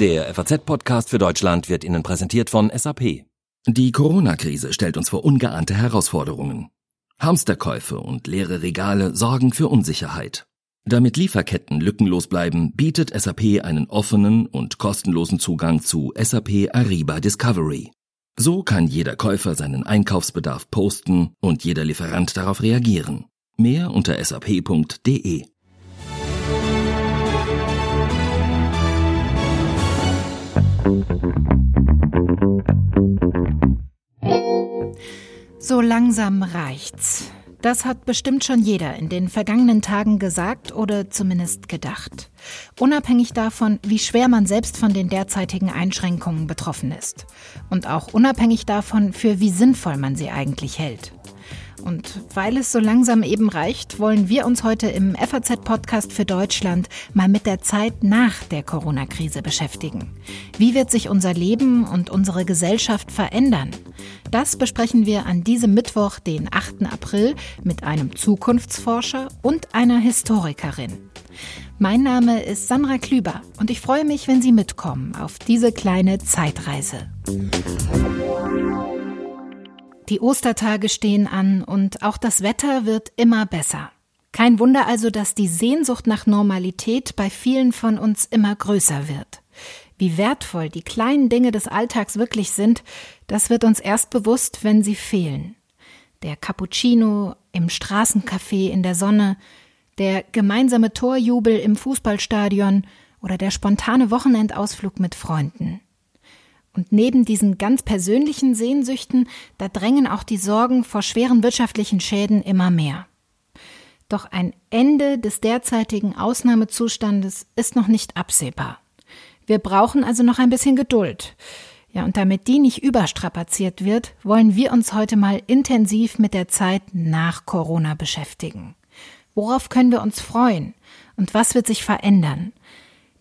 Der FAZ-Podcast für Deutschland wird Ihnen präsentiert von SAP. Die Corona-Krise stellt uns vor ungeahnte Herausforderungen. Hamsterkäufe und leere Regale sorgen für Unsicherheit. Damit Lieferketten lückenlos bleiben, bietet SAP einen offenen und kostenlosen Zugang zu SAP Ariba Discovery. So kann jeder Käufer seinen Einkaufsbedarf posten und jeder Lieferant darauf reagieren. Mehr unter sap.de. So langsam reicht's. Das hat bestimmt schon jeder in den vergangenen Tagen gesagt oder zumindest gedacht. Unabhängig davon, wie schwer man selbst von den derzeitigen Einschränkungen betroffen ist. Und auch unabhängig davon, für wie sinnvoll man sie eigentlich hält. Und weil es so langsam eben reicht, wollen wir uns heute im FAZ-Podcast für Deutschland mal mit der Zeit nach der Corona-Krise beschäftigen. Wie wird sich unser Leben und unsere Gesellschaft verändern? Das besprechen wir an diesem Mittwoch, den 8. April, mit einem Zukunftsforscher und einer Historikerin. Mein Name ist Sandra Klüber und ich freue mich, wenn Sie mitkommen auf diese kleine Zeitreise. Die Ostertage stehen an und auch das Wetter wird immer besser. Kein Wunder also, dass die Sehnsucht nach Normalität bei vielen von uns immer größer wird. Wie wertvoll die kleinen Dinge des Alltags wirklich sind, das wird uns erst bewusst, wenn sie fehlen. Der Cappuccino im Straßencafé in der Sonne, der gemeinsame Torjubel im Fußballstadion oder der spontane Wochenendausflug mit Freunden. Und neben diesen ganz persönlichen Sehnsüchten, da drängen auch die Sorgen vor schweren wirtschaftlichen Schäden immer mehr. Doch ein Ende des derzeitigen Ausnahmezustandes ist noch nicht absehbar. Wir brauchen also noch ein bisschen Geduld. Ja, und damit die nicht überstrapaziert wird, wollen wir uns heute mal intensiv mit der Zeit nach Corona beschäftigen. Worauf können wir uns freuen? Und was wird sich verändern?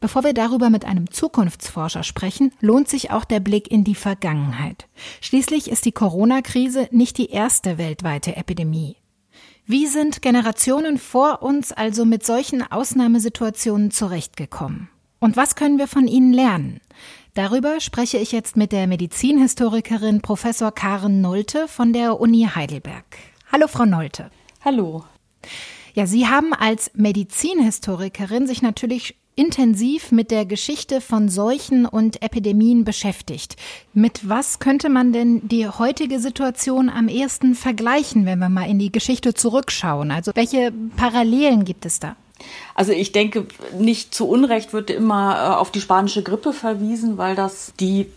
Bevor wir darüber mit einem Zukunftsforscher sprechen, lohnt sich auch der Blick in die Vergangenheit. Schließlich ist die Corona-Krise nicht die erste weltweite Epidemie. Wie sind Generationen vor uns also mit solchen Ausnahmesituationen zurechtgekommen? Und was können wir von ihnen lernen? Darüber spreche ich jetzt mit der Medizinhistorikerin Professor Karen Nolte von der Uni Heidelberg. Hallo, Frau Nolte. Hallo. Ja, Sie haben als Medizinhistorikerin sich natürlich intensiv mit der Geschichte von Seuchen und Epidemien beschäftigt. Mit was könnte man denn die heutige Situation am ehesten vergleichen, wenn wir mal in die Geschichte zurückschauen? Also welche Parallelen gibt es da? Also ich denke, nicht zu Unrecht wird immer äh, auf die spanische Grippe verwiesen, weil das die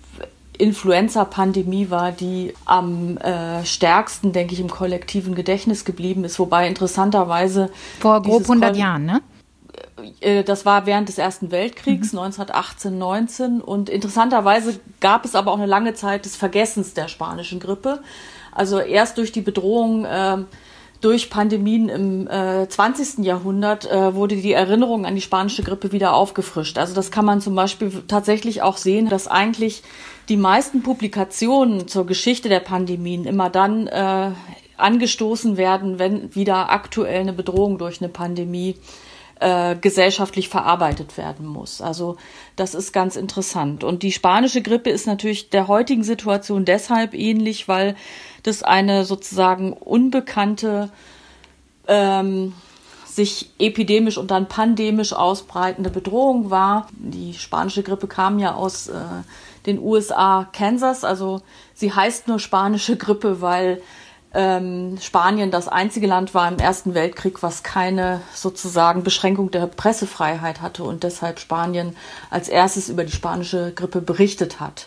Influenza-Pandemie war, die am äh, stärksten, denke ich, im kollektiven Gedächtnis geblieben ist. Wobei interessanterweise. Vor grob 100 Jahren, ne? Äh, das war während des Ersten Weltkriegs, mhm. 1918, 19. Und interessanterweise gab es aber auch eine lange Zeit des Vergessens der spanischen Grippe. Also erst durch die Bedrohung äh, durch Pandemien im äh, 20. Jahrhundert äh, wurde die Erinnerung an die spanische Grippe wieder aufgefrischt. Also das kann man zum Beispiel tatsächlich auch sehen, dass eigentlich die meisten Publikationen zur Geschichte der Pandemien immer dann äh, angestoßen werden, wenn wieder aktuell eine Bedrohung durch eine Pandemie äh, gesellschaftlich verarbeitet werden muss. Also das ist ganz interessant. Und die spanische Grippe ist natürlich der heutigen Situation deshalb ähnlich, weil das eine sozusagen unbekannte, ähm, sich epidemisch und dann pandemisch ausbreitende Bedrohung war. Die spanische Grippe kam ja aus äh, den USA, Kansas. Also sie heißt nur spanische Grippe, weil ähm, Spanien das einzige Land war im Ersten Weltkrieg, was keine sozusagen Beschränkung der Pressefreiheit hatte und deshalb Spanien als erstes über die spanische Grippe berichtet hat.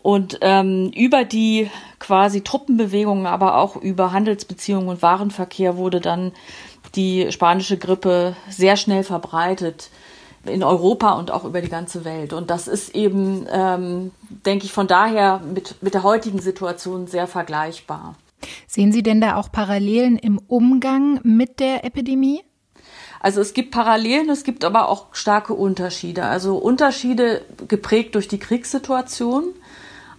Und ähm, über die quasi Truppenbewegungen, aber auch über Handelsbeziehungen und Warenverkehr wurde dann die spanische Grippe sehr schnell verbreitet in Europa und auch über die ganze Welt. Und das ist eben, ähm, denke ich, von daher mit, mit der heutigen Situation sehr vergleichbar. Sehen Sie denn da auch Parallelen im Umgang mit der Epidemie? Also es gibt Parallelen, es gibt aber auch starke Unterschiede. Also Unterschiede geprägt durch die Kriegssituation.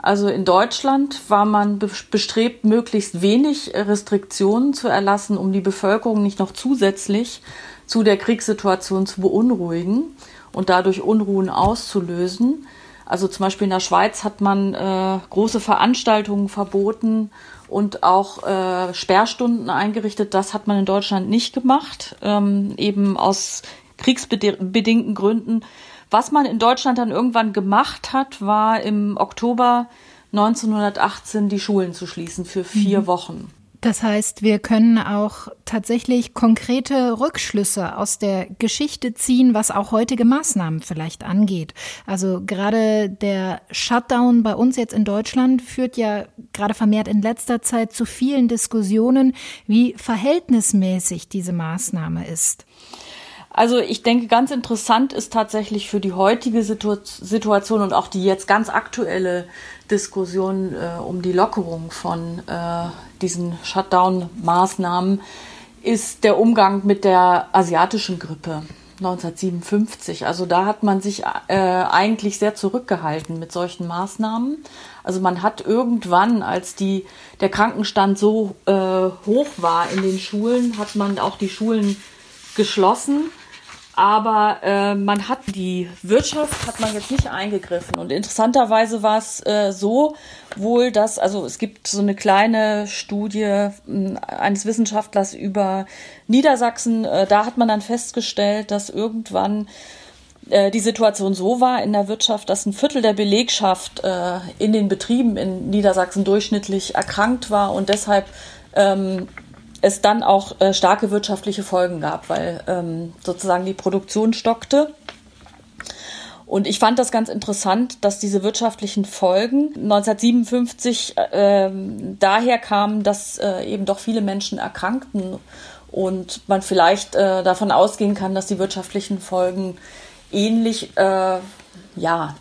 Also in Deutschland war man bestrebt, möglichst wenig Restriktionen zu erlassen, um die Bevölkerung nicht noch zusätzlich zu der Kriegssituation zu beunruhigen und dadurch Unruhen auszulösen. Also zum Beispiel in der Schweiz hat man äh, große Veranstaltungen verboten und auch äh, Sperrstunden eingerichtet. Das hat man in Deutschland nicht gemacht, ähm, eben aus kriegsbedingten Gründen. Was man in Deutschland dann irgendwann gemacht hat, war im Oktober 1918 die Schulen zu schließen für vier mhm. Wochen. Das heißt, wir können auch tatsächlich konkrete Rückschlüsse aus der Geschichte ziehen, was auch heutige Maßnahmen vielleicht angeht. Also gerade der Shutdown bei uns jetzt in Deutschland führt ja gerade vermehrt in letzter Zeit zu vielen Diskussionen, wie verhältnismäßig diese Maßnahme ist. Also ich denke, ganz interessant ist tatsächlich für die heutige Situ Situation und auch die jetzt ganz aktuelle Diskussion äh, um die Lockerung von äh, diesen Shutdown-Maßnahmen ist der Umgang mit der asiatischen Grippe 1957. Also da hat man sich äh, eigentlich sehr zurückgehalten mit solchen Maßnahmen. Also man hat irgendwann, als die, der Krankenstand so äh, hoch war in den Schulen, hat man auch die Schulen geschlossen aber äh, man hat die Wirtschaft hat man jetzt nicht eingegriffen. Und interessanterweise war es äh, so wohl, dass also es gibt so eine kleine Studie äh, eines Wissenschaftlers über Niedersachsen, äh, da hat man dann festgestellt, dass irgendwann äh, die Situation so war in der Wirtschaft, dass ein Viertel der Belegschaft äh, in den Betrieben in Niedersachsen durchschnittlich erkrankt war und deshalb ähm, es dann auch äh, starke wirtschaftliche Folgen gab, weil ähm, sozusagen die Produktion stockte. Und ich fand das ganz interessant, dass diese wirtschaftlichen Folgen 1957 äh, daher kamen, dass äh, eben doch viele Menschen erkrankten und man vielleicht äh, davon ausgehen kann, dass die wirtschaftlichen Folgen ähnlich äh, ja,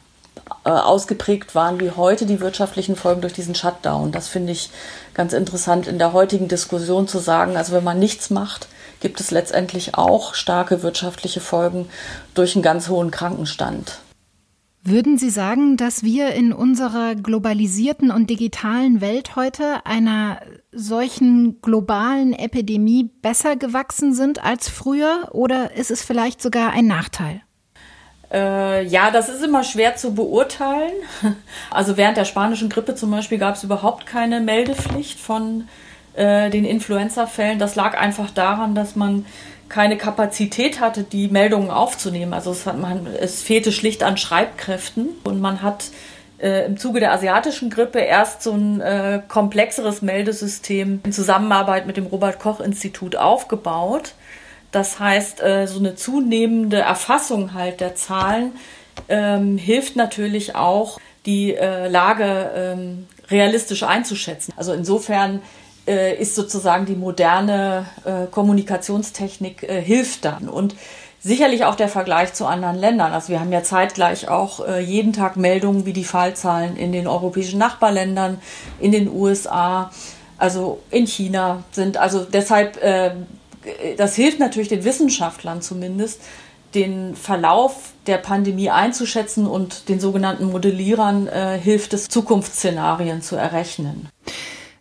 äh, ausgeprägt waren wie heute die wirtschaftlichen Folgen durch diesen Shutdown. Das finde ich ganz interessant in der heutigen Diskussion zu sagen. Also wenn man nichts macht, gibt es letztendlich auch starke wirtschaftliche Folgen durch einen ganz hohen Krankenstand. Würden Sie sagen, dass wir in unserer globalisierten und digitalen Welt heute einer solchen globalen Epidemie besser gewachsen sind als früher oder ist es vielleicht sogar ein Nachteil? Äh, ja, das ist immer schwer zu beurteilen. Also während der spanischen Grippe zum Beispiel gab es überhaupt keine Meldepflicht von äh, den Influenza-Fällen. Das lag einfach daran, dass man keine Kapazität hatte, die Meldungen aufzunehmen. Also es, hat man, es fehlte schlicht an Schreibkräften und man hat äh, im Zuge der asiatischen Grippe erst so ein äh, komplexeres Meldesystem in Zusammenarbeit mit dem Robert Koch Institut aufgebaut das heißt, äh, so eine zunehmende Erfassung halt der Zahlen ähm, hilft natürlich auch, die äh, Lage ähm, realistisch einzuschätzen. Also insofern äh, ist sozusagen die moderne äh, Kommunikationstechnik äh, hilft dann. Und sicherlich auch der Vergleich zu anderen Ländern. Also wir haben ja zeitgleich auch äh, jeden Tag Meldungen, wie die Fallzahlen in den europäischen Nachbarländern, in den USA, also in China sind. Also deshalb äh, das hilft natürlich den Wissenschaftlern zumindest, den Verlauf der Pandemie einzuschätzen und den sogenannten Modellierern äh, hilft es, Zukunftsszenarien zu errechnen.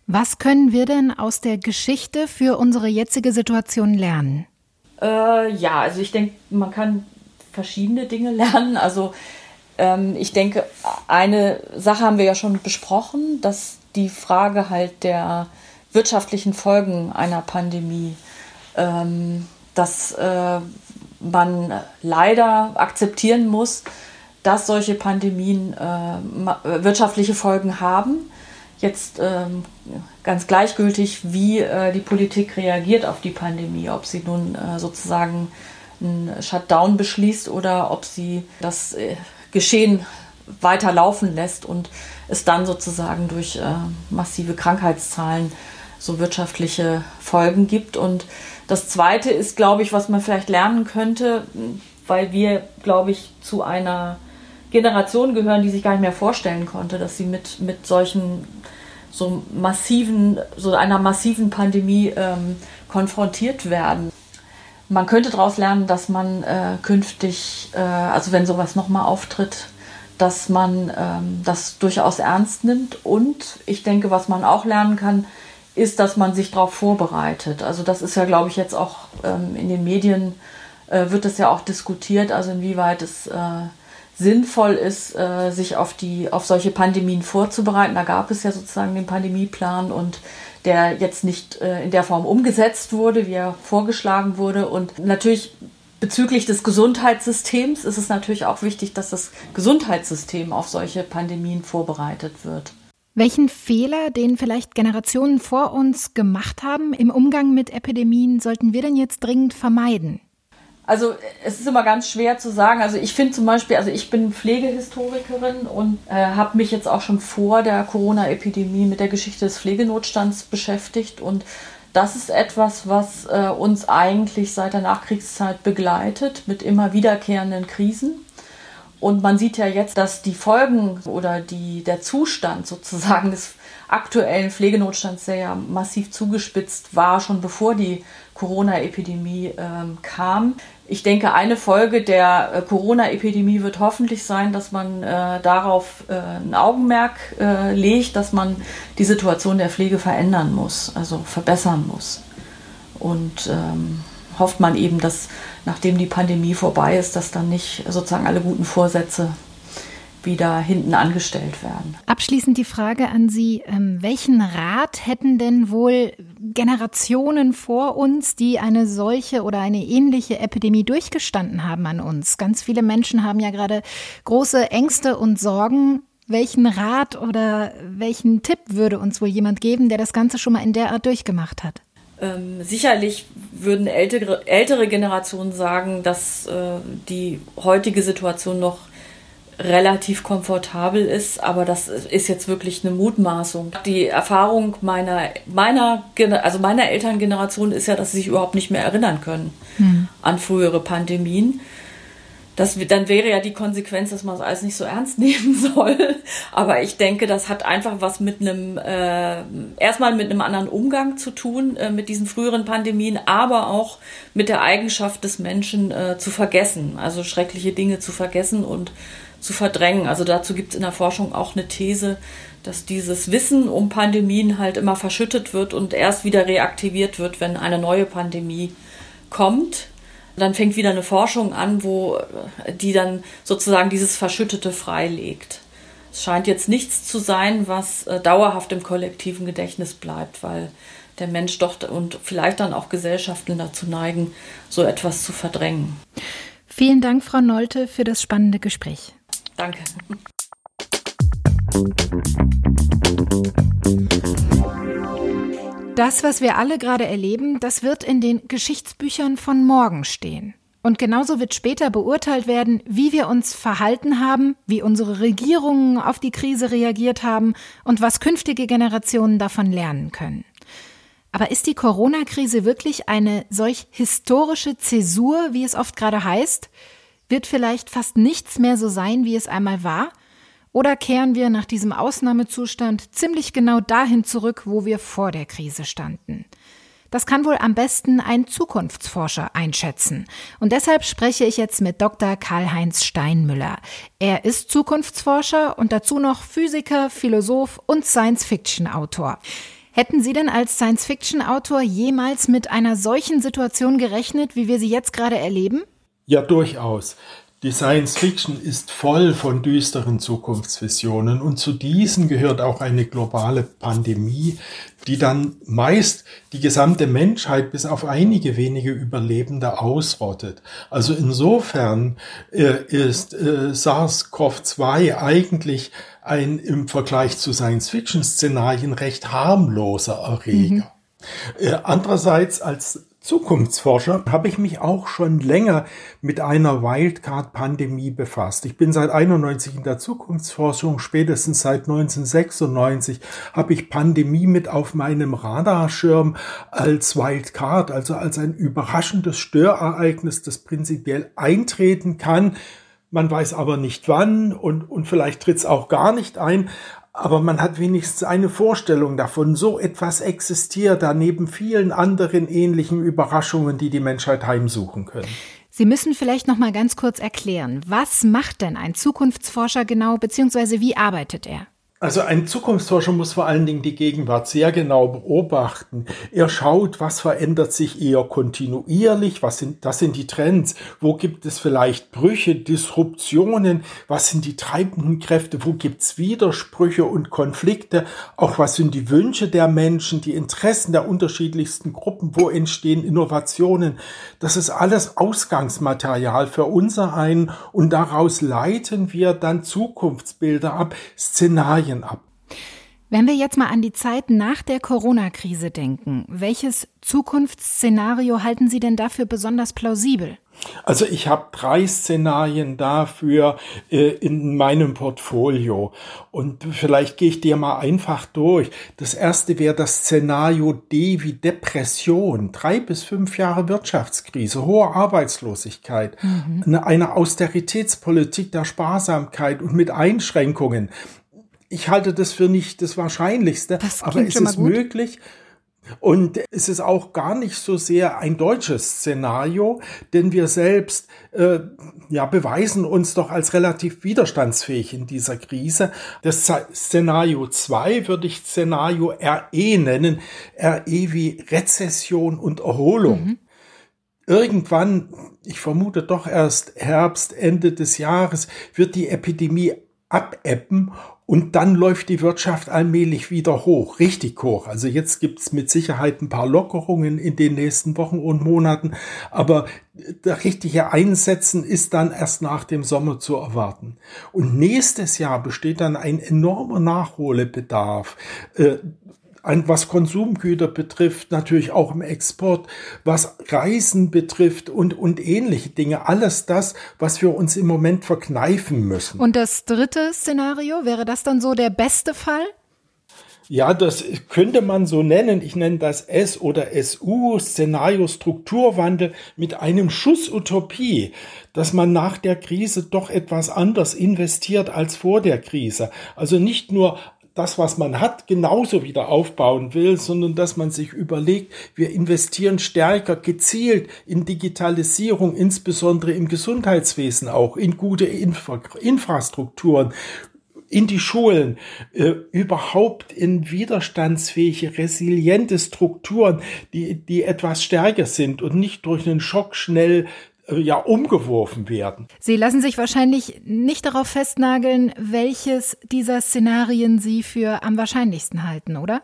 Was können wir denn aus der Geschichte für unsere jetzige Situation lernen? Äh, ja, also ich denke, man kann verschiedene Dinge lernen. Also ähm, ich denke, eine Sache haben wir ja schon besprochen, dass die Frage halt der wirtschaftlichen Folgen einer Pandemie ähm, dass äh, man leider akzeptieren muss, dass solche Pandemien äh, wirtschaftliche Folgen haben. Jetzt ähm, ganz gleichgültig, wie äh, die Politik reagiert auf die Pandemie, ob sie nun äh, sozusagen einen Shutdown beschließt oder ob sie das äh, Geschehen weiter laufen lässt und es dann sozusagen durch äh, massive Krankheitszahlen so wirtschaftliche Folgen gibt. Und das Zweite ist, glaube ich, was man vielleicht lernen könnte, weil wir, glaube ich, zu einer Generation gehören, die sich gar nicht mehr vorstellen konnte, dass sie mit, mit solchen so massiven, so einer massiven Pandemie ähm, konfrontiert werden. Man könnte daraus lernen, dass man äh, künftig, äh, also wenn sowas nochmal auftritt, dass man ähm, das durchaus ernst nimmt. Und ich denke, was man auch lernen kann, ist, dass man sich darauf vorbereitet. Also das ist ja, glaube ich, jetzt auch ähm, in den Medien äh, wird das ja auch diskutiert, also inwieweit es äh, sinnvoll ist, äh, sich auf die, auf solche Pandemien vorzubereiten. Da gab es ja sozusagen den Pandemieplan und der jetzt nicht äh, in der Form umgesetzt wurde, wie er vorgeschlagen wurde. Und natürlich bezüglich des Gesundheitssystems ist es natürlich auch wichtig, dass das Gesundheitssystem auf solche Pandemien vorbereitet wird. Welchen Fehler, den vielleicht Generationen vor uns gemacht haben im Umgang mit Epidemien, sollten wir denn jetzt dringend vermeiden? Also es ist immer ganz schwer zu sagen. Also ich finde zum Beispiel, also ich bin Pflegehistorikerin und äh, habe mich jetzt auch schon vor der Corona-Epidemie mit der Geschichte des Pflegenotstands beschäftigt und das ist etwas, was äh, uns eigentlich seit der Nachkriegszeit begleitet mit immer wiederkehrenden Krisen. Und man sieht ja jetzt, dass die Folgen oder die, der Zustand sozusagen des aktuellen Pflegenotstands, der ja massiv zugespitzt war, schon bevor die Corona-Epidemie ähm, kam. Ich denke, eine Folge der äh, Corona-Epidemie wird hoffentlich sein, dass man äh, darauf äh, ein Augenmerk äh, legt, dass man die Situation der Pflege verändern muss, also verbessern muss. Und ähm, hofft man eben, dass nachdem die Pandemie vorbei ist, dass dann nicht sozusagen alle guten Vorsätze wieder hinten angestellt werden. Abschließend die Frage an Sie, ähm, welchen Rat hätten denn wohl Generationen vor uns, die eine solche oder eine ähnliche Epidemie durchgestanden haben an uns? Ganz viele Menschen haben ja gerade große Ängste und Sorgen. Welchen Rat oder welchen Tipp würde uns wohl jemand geben, der das Ganze schon mal in der Art durchgemacht hat? Ähm, sicherlich würden ältere, ältere Generationen sagen, dass äh, die heutige Situation noch relativ komfortabel ist, aber das ist jetzt wirklich eine Mutmaßung. Die Erfahrung meiner, meiner, also meiner Elterngeneration ist ja, dass sie sich überhaupt nicht mehr erinnern können hm. an frühere Pandemien. Das, dann wäre ja die Konsequenz, dass man es alles nicht so ernst nehmen soll. Aber ich denke, das hat einfach was mit einem, äh, erstmal mit einem anderen Umgang zu tun, äh, mit diesen früheren Pandemien, aber auch mit der Eigenschaft des Menschen äh, zu vergessen, also schreckliche Dinge zu vergessen und zu verdrängen. Also dazu gibt es in der Forschung auch eine These, dass dieses Wissen um Pandemien halt immer verschüttet wird und erst wieder reaktiviert wird, wenn eine neue Pandemie kommt dann fängt wieder eine Forschung an, wo die dann sozusagen dieses Verschüttete freilegt. Es scheint jetzt nichts zu sein, was äh, dauerhaft im kollektiven Gedächtnis bleibt, weil der Mensch doch und vielleicht dann auch Gesellschaften dazu neigen, so etwas zu verdrängen. Vielen Dank, Frau Nolte, für das spannende Gespräch. Danke. Das, was wir alle gerade erleben, das wird in den Geschichtsbüchern von morgen stehen. Und genauso wird später beurteilt werden, wie wir uns verhalten haben, wie unsere Regierungen auf die Krise reagiert haben und was künftige Generationen davon lernen können. Aber ist die Corona-Krise wirklich eine solch historische Zäsur, wie es oft gerade heißt? Wird vielleicht fast nichts mehr so sein, wie es einmal war? Oder kehren wir nach diesem Ausnahmezustand ziemlich genau dahin zurück, wo wir vor der Krise standen? Das kann wohl am besten ein Zukunftsforscher einschätzen. Und deshalb spreche ich jetzt mit Dr. Karl-Heinz Steinmüller. Er ist Zukunftsforscher und dazu noch Physiker, Philosoph und Science-Fiction-Autor. Hätten Sie denn als Science-Fiction-Autor jemals mit einer solchen Situation gerechnet, wie wir sie jetzt gerade erleben? Ja, durchaus. Die Science Fiction ist voll von düsteren Zukunftsvisionen und zu diesen gehört auch eine globale Pandemie, die dann meist die gesamte Menschheit bis auf einige wenige Überlebende ausrottet. Also insofern äh, ist äh, SARS-CoV-2 eigentlich ein im Vergleich zu Science-Fiction-Szenarien recht harmloser Erreger. Mhm. Äh, andererseits als Zukunftsforscher habe ich mich auch schon länger mit einer Wildcard-Pandemie befasst. Ich bin seit 91 in der Zukunftsforschung, spätestens seit 1996 habe ich Pandemie mit auf meinem Radarschirm als Wildcard, also als ein überraschendes Störereignis, das prinzipiell eintreten kann. Man weiß aber nicht wann und, und vielleicht tritt es auch gar nicht ein aber man hat wenigstens eine Vorstellung davon. So etwas existiert da neben vielen anderen ähnlichen Überraschungen, die die Menschheit heimsuchen können. Sie müssen vielleicht noch mal ganz kurz erklären, was macht denn ein Zukunftsforscher genau, beziehungsweise wie arbeitet er? Also ein Zukunftsforscher muss vor allen Dingen die Gegenwart sehr genau beobachten. Er schaut, was verändert sich eher kontinuierlich, was sind, das sind die Trends, wo gibt es vielleicht Brüche, Disruptionen, was sind die treibenden Kräfte, wo gibt's Widersprüche und Konflikte, auch was sind die Wünsche der Menschen, die Interessen der unterschiedlichsten Gruppen, wo entstehen Innovationen. Das ist alles Ausgangsmaterial für unser ein. Und daraus leiten wir dann Zukunftsbilder ab, Szenarien Szenarien ab. Wenn wir jetzt mal an die Zeit nach der Corona-Krise denken, welches Zukunftsszenario halten Sie denn dafür besonders plausibel? Also ich habe drei Szenarien dafür äh, in meinem Portfolio und vielleicht gehe ich dir mal einfach durch. Das erste wäre das Szenario D wie Depression, drei bis fünf Jahre Wirtschaftskrise, hohe Arbeitslosigkeit, mhm. eine Austeritätspolitik der Sparsamkeit und mit Einschränkungen ich halte das für nicht das Wahrscheinlichste, das aber es ist möglich. Und es ist auch gar nicht so sehr ein deutsches Szenario, denn wir selbst äh, ja, beweisen uns doch als relativ widerstandsfähig in dieser Krise. Das Szenario 2 würde ich Szenario RE nennen. RE wie Rezession und Erholung. Mhm. Irgendwann, ich vermute doch erst Herbst, Ende des Jahres, wird die Epidemie abebben und dann läuft die Wirtschaft allmählich wieder hoch, richtig hoch. Also jetzt gibt's mit Sicherheit ein paar Lockerungen in den nächsten Wochen und Monaten, aber der richtige Einsetzen ist dann erst nach dem Sommer zu erwarten. Und nächstes Jahr besteht dann ein enormer Nachholbedarf. Äh, was Konsumgüter betrifft, natürlich auch im Export, was Reisen betrifft und, und ähnliche Dinge. Alles das, was wir uns im Moment verkneifen müssen. Und das dritte Szenario, wäre das dann so der beste Fall? Ja, das könnte man so nennen. Ich nenne das S oder SU, Szenario Strukturwandel mit einem Schuss Utopie, dass man nach der Krise doch etwas anders investiert als vor der Krise. Also nicht nur das, was man hat, genauso wieder aufbauen will, sondern dass man sich überlegt, wir investieren stärker gezielt in Digitalisierung, insbesondere im Gesundheitswesen auch, in gute Infra Infrastrukturen, in die Schulen, äh, überhaupt in widerstandsfähige, resiliente Strukturen, die, die etwas stärker sind und nicht durch einen Schock schnell ja umgeworfen werden. Sie lassen sich wahrscheinlich nicht darauf festnageln, welches dieser Szenarien Sie für am wahrscheinlichsten halten, oder?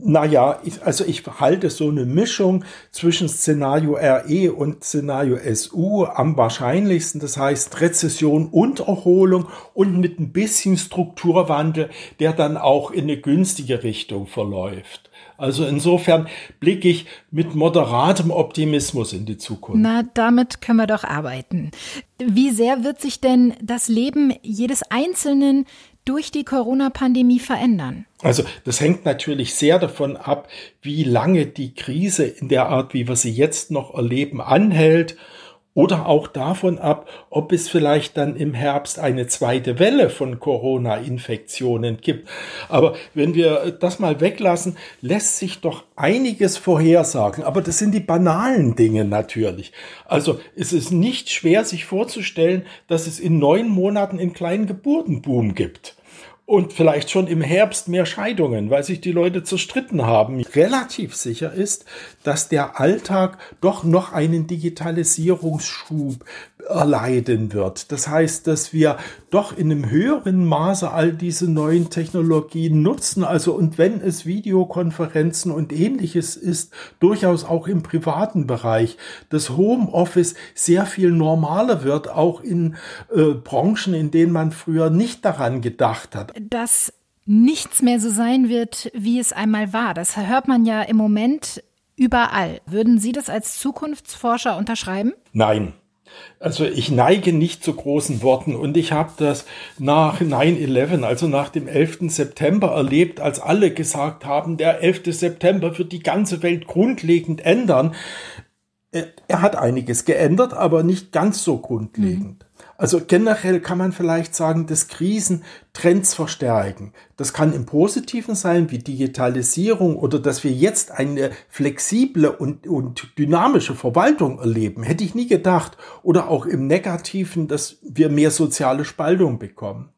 Naja, ich, also ich halte so eine Mischung zwischen Szenario RE und Szenario SU am wahrscheinlichsten. Das heißt Rezession und Erholung und mit ein bisschen Strukturwandel, der dann auch in eine günstige Richtung verläuft. Also insofern blicke ich mit moderatem Optimismus in die Zukunft. Na, damit können wir doch arbeiten. Wie sehr wird sich denn das Leben jedes Einzelnen durch die Corona-Pandemie verändern? Also das hängt natürlich sehr davon ab, wie lange die Krise in der Art, wie wir sie jetzt noch erleben, anhält oder auch davon ab, ob es vielleicht dann im Herbst eine zweite Welle von Corona-Infektionen gibt. Aber wenn wir das mal weglassen, lässt sich doch einiges vorhersagen. Aber das sind die banalen Dinge natürlich. Also es ist nicht schwer, sich vorzustellen, dass es in neun Monaten einen kleinen Geburtenboom gibt und vielleicht schon im Herbst mehr Scheidungen, weil sich die Leute zerstritten haben. Relativ sicher ist, dass der Alltag doch noch einen Digitalisierungsschub erleiden wird. Das heißt, dass wir doch in einem höheren Maße all diese neuen Technologien nutzen. Also und wenn es Videokonferenzen und ähnliches ist, durchaus auch im privaten Bereich, das Homeoffice sehr viel normaler wird, auch in äh, Branchen, in denen man früher nicht daran gedacht hat. Dass nichts mehr so sein wird, wie es einmal war. Das hört man ja im Moment überall. Würden Sie das als Zukunftsforscher unterschreiben? Nein. Also ich neige nicht zu großen Worten und ich habe das nach 9-11, also nach dem 11. September erlebt, als alle gesagt haben, der 11. September wird die ganze Welt grundlegend ändern. Äh, er hat einiges geändert, aber nicht ganz so grundlegend. Mhm. Also generell kann man vielleicht sagen, dass Krisen Trends verstärken. Das kann im Positiven sein, wie Digitalisierung oder dass wir jetzt eine flexible und, und dynamische Verwaltung erleben. Hätte ich nie gedacht. Oder auch im Negativen, dass wir mehr soziale Spaltung bekommen.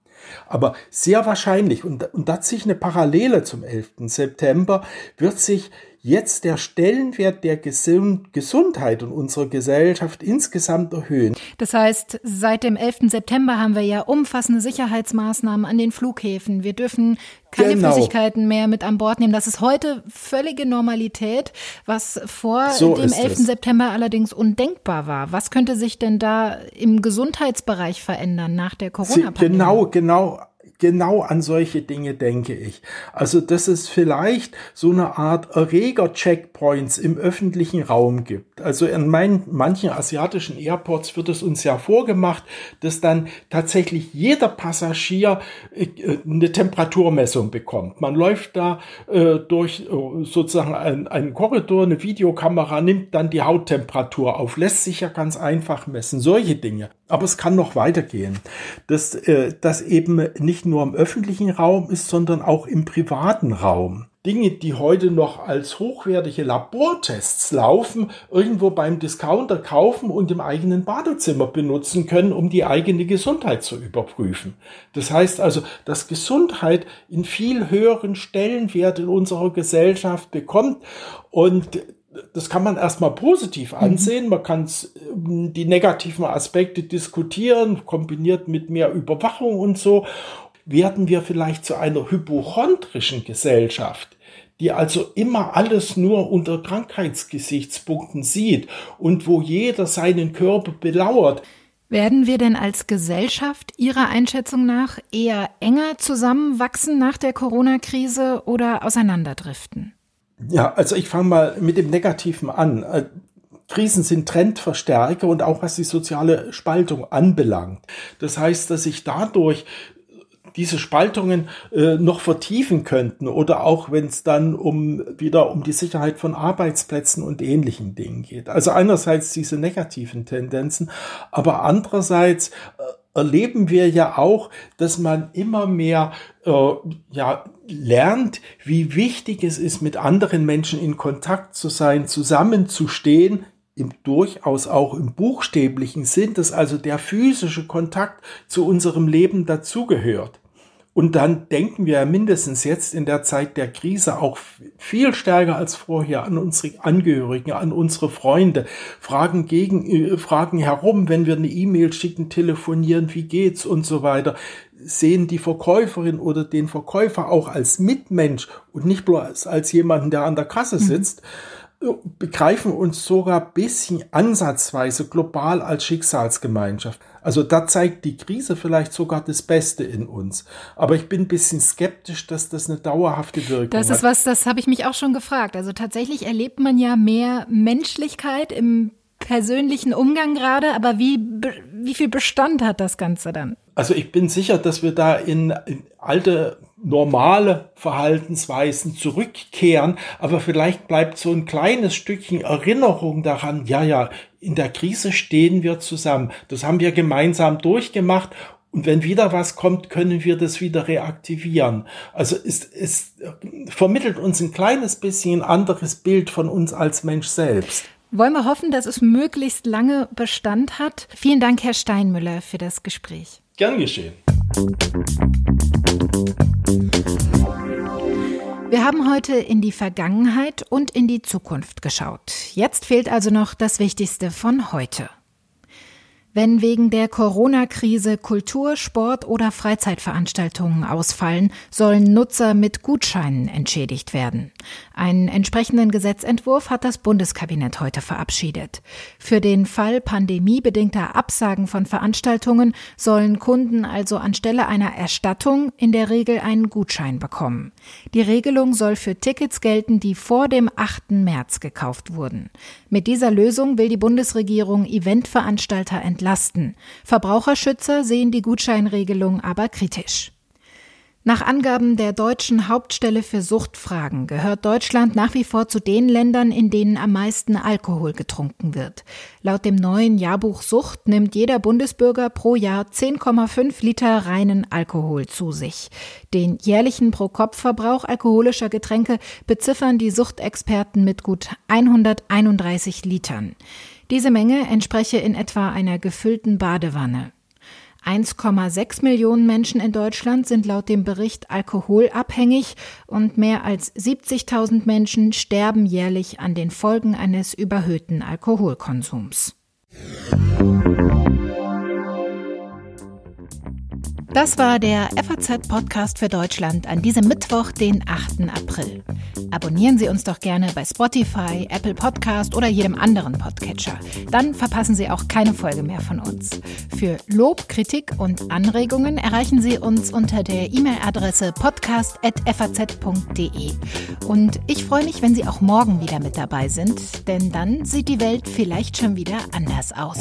Aber sehr wahrscheinlich, und, und da ziehe ich eine Parallele zum 11. September, wird sich jetzt der Stellenwert der Gesundheit und unserer Gesellschaft insgesamt erhöhen. Das heißt, seit dem 11. September haben wir ja umfassende Sicherheitsmaßnahmen an den Flughäfen. Wir dürfen keine genau. Flüssigkeiten mehr mit an Bord nehmen. Das ist heute völlige Normalität, was vor so dem 11. Es. September allerdings undenkbar war. Was könnte sich denn da im Gesundheitsbereich verändern nach der Corona-Pandemie? Genau, genau genau an solche Dinge denke ich. Also, dass es vielleicht so eine Art Erreger-Checkpoints im öffentlichen Raum gibt. Also in meinen, manchen asiatischen Airports wird es uns ja vorgemacht, dass dann tatsächlich jeder Passagier äh, eine Temperaturmessung bekommt. Man läuft da äh, durch äh, sozusagen einen, einen Korridor, eine Videokamera, nimmt dann die Hauttemperatur auf, lässt sich ja ganz einfach messen. Solche Dinge. Aber es kann noch weitergehen, dass äh, das eben nicht nur im öffentlichen Raum ist, sondern auch im privaten Raum. Dinge, die heute noch als hochwertige Labortests laufen, irgendwo beim Discounter kaufen und im eigenen Badezimmer benutzen können, um die eigene Gesundheit zu überprüfen. Das heißt also, dass Gesundheit in viel höheren Stellenwert in unserer Gesellschaft bekommt und das kann man erstmal positiv mhm. ansehen. Man kann ähm, die negativen Aspekte diskutieren, kombiniert mit mehr Überwachung und so. Werden wir vielleicht zu einer hypochondrischen Gesellschaft, die also immer alles nur unter Krankheitsgesichtspunkten sieht und wo jeder seinen Körper belauert. Werden wir denn als Gesellschaft Ihrer Einschätzung nach eher enger zusammenwachsen nach der Corona-Krise oder auseinanderdriften? Ja, also ich fange mal mit dem Negativen an. Äh, Krisen sind Trendverstärker und auch was die soziale Spaltung anbelangt. Das heißt, dass sich dadurch diese Spaltungen äh, noch vertiefen könnten oder auch wenn es dann um wieder um die Sicherheit von Arbeitsplätzen und ähnlichen Dingen geht. Also einerseits diese negativen Tendenzen, aber andererseits äh, erleben wir ja auch, dass man immer mehr äh, ja, lernt, wie wichtig es ist, mit anderen Menschen in Kontakt zu sein, zusammenzustehen, im durchaus auch im buchstäblichen Sinn, dass also der physische Kontakt zu unserem Leben dazugehört. Und dann denken wir mindestens jetzt in der Zeit der Krise auch viel stärker als vorher an unsere Angehörigen, an unsere Freunde, fragen gegen, äh, fragen herum, wenn wir eine E-Mail schicken, telefonieren, wie geht's und so weiter sehen die Verkäuferin oder den Verkäufer auch als Mitmensch und nicht bloß als jemanden, der an der Kasse mhm. sitzt. Mhm begreifen uns sogar bisschen ansatzweise global als Schicksalsgemeinschaft. Also da zeigt die Krise vielleicht sogar das Beste in uns. Aber ich bin ein bisschen skeptisch, dass das eine dauerhafte Wirkung hat. Das ist was, das habe ich mich auch schon gefragt. Also tatsächlich erlebt man ja mehr Menschlichkeit im persönlichen Umgang gerade, aber wie, wie viel Bestand hat das Ganze dann? Also ich bin sicher, dass wir da in, in alte normale Verhaltensweisen zurückkehren, aber vielleicht bleibt so ein kleines Stückchen Erinnerung daran, ja, ja, in der Krise stehen wir zusammen. Das haben wir gemeinsam durchgemacht und wenn wieder was kommt, können wir das wieder reaktivieren. Also es, es vermittelt uns ein kleines bisschen ein anderes Bild von uns als Mensch selbst. Wollen wir hoffen, dass es möglichst lange Bestand hat. Vielen Dank, Herr Steinmüller, für das Gespräch. Gern geschehen. Wir haben heute in die Vergangenheit und in die Zukunft geschaut. Jetzt fehlt also noch das Wichtigste von heute. Wenn wegen der Corona-Krise Kultur-, Sport- oder Freizeitveranstaltungen ausfallen, sollen Nutzer mit Gutscheinen entschädigt werden. Einen entsprechenden Gesetzentwurf hat das Bundeskabinett heute verabschiedet. Für den Fall pandemiebedingter Absagen von Veranstaltungen sollen Kunden also anstelle einer Erstattung in der Regel einen Gutschein bekommen. Die Regelung soll für Tickets gelten, die vor dem 8. März gekauft wurden. Mit dieser Lösung will die Bundesregierung Eventveranstalter entlasten. Verbraucherschützer sehen die Gutscheinregelung aber kritisch. Nach Angaben der deutschen Hauptstelle für Suchtfragen gehört Deutschland nach wie vor zu den Ländern, in denen am meisten Alkohol getrunken wird. Laut dem neuen Jahrbuch Sucht nimmt jeder Bundesbürger pro Jahr 10,5 Liter reinen Alkohol zu sich. Den jährlichen Pro-Kopf-Verbrauch alkoholischer Getränke beziffern die Suchtexperten mit gut 131 Litern. Diese Menge entspreche in etwa einer gefüllten Badewanne. 1,6 Millionen Menschen in Deutschland sind laut dem Bericht alkoholabhängig und mehr als 70.000 Menschen sterben jährlich an den Folgen eines überhöhten Alkoholkonsums. Das war der FAZ-Podcast für Deutschland an diesem Mittwoch, den 8. April. Abonnieren Sie uns doch gerne bei Spotify, Apple Podcast oder jedem anderen Podcatcher. Dann verpassen Sie auch keine Folge mehr von uns. Für Lob, Kritik und Anregungen erreichen Sie uns unter der E-Mail-Adresse podcast.faz.de. Und ich freue mich, wenn Sie auch morgen wieder mit dabei sind, denn dann sieht die Welt vielleicht schon wieder anders aus.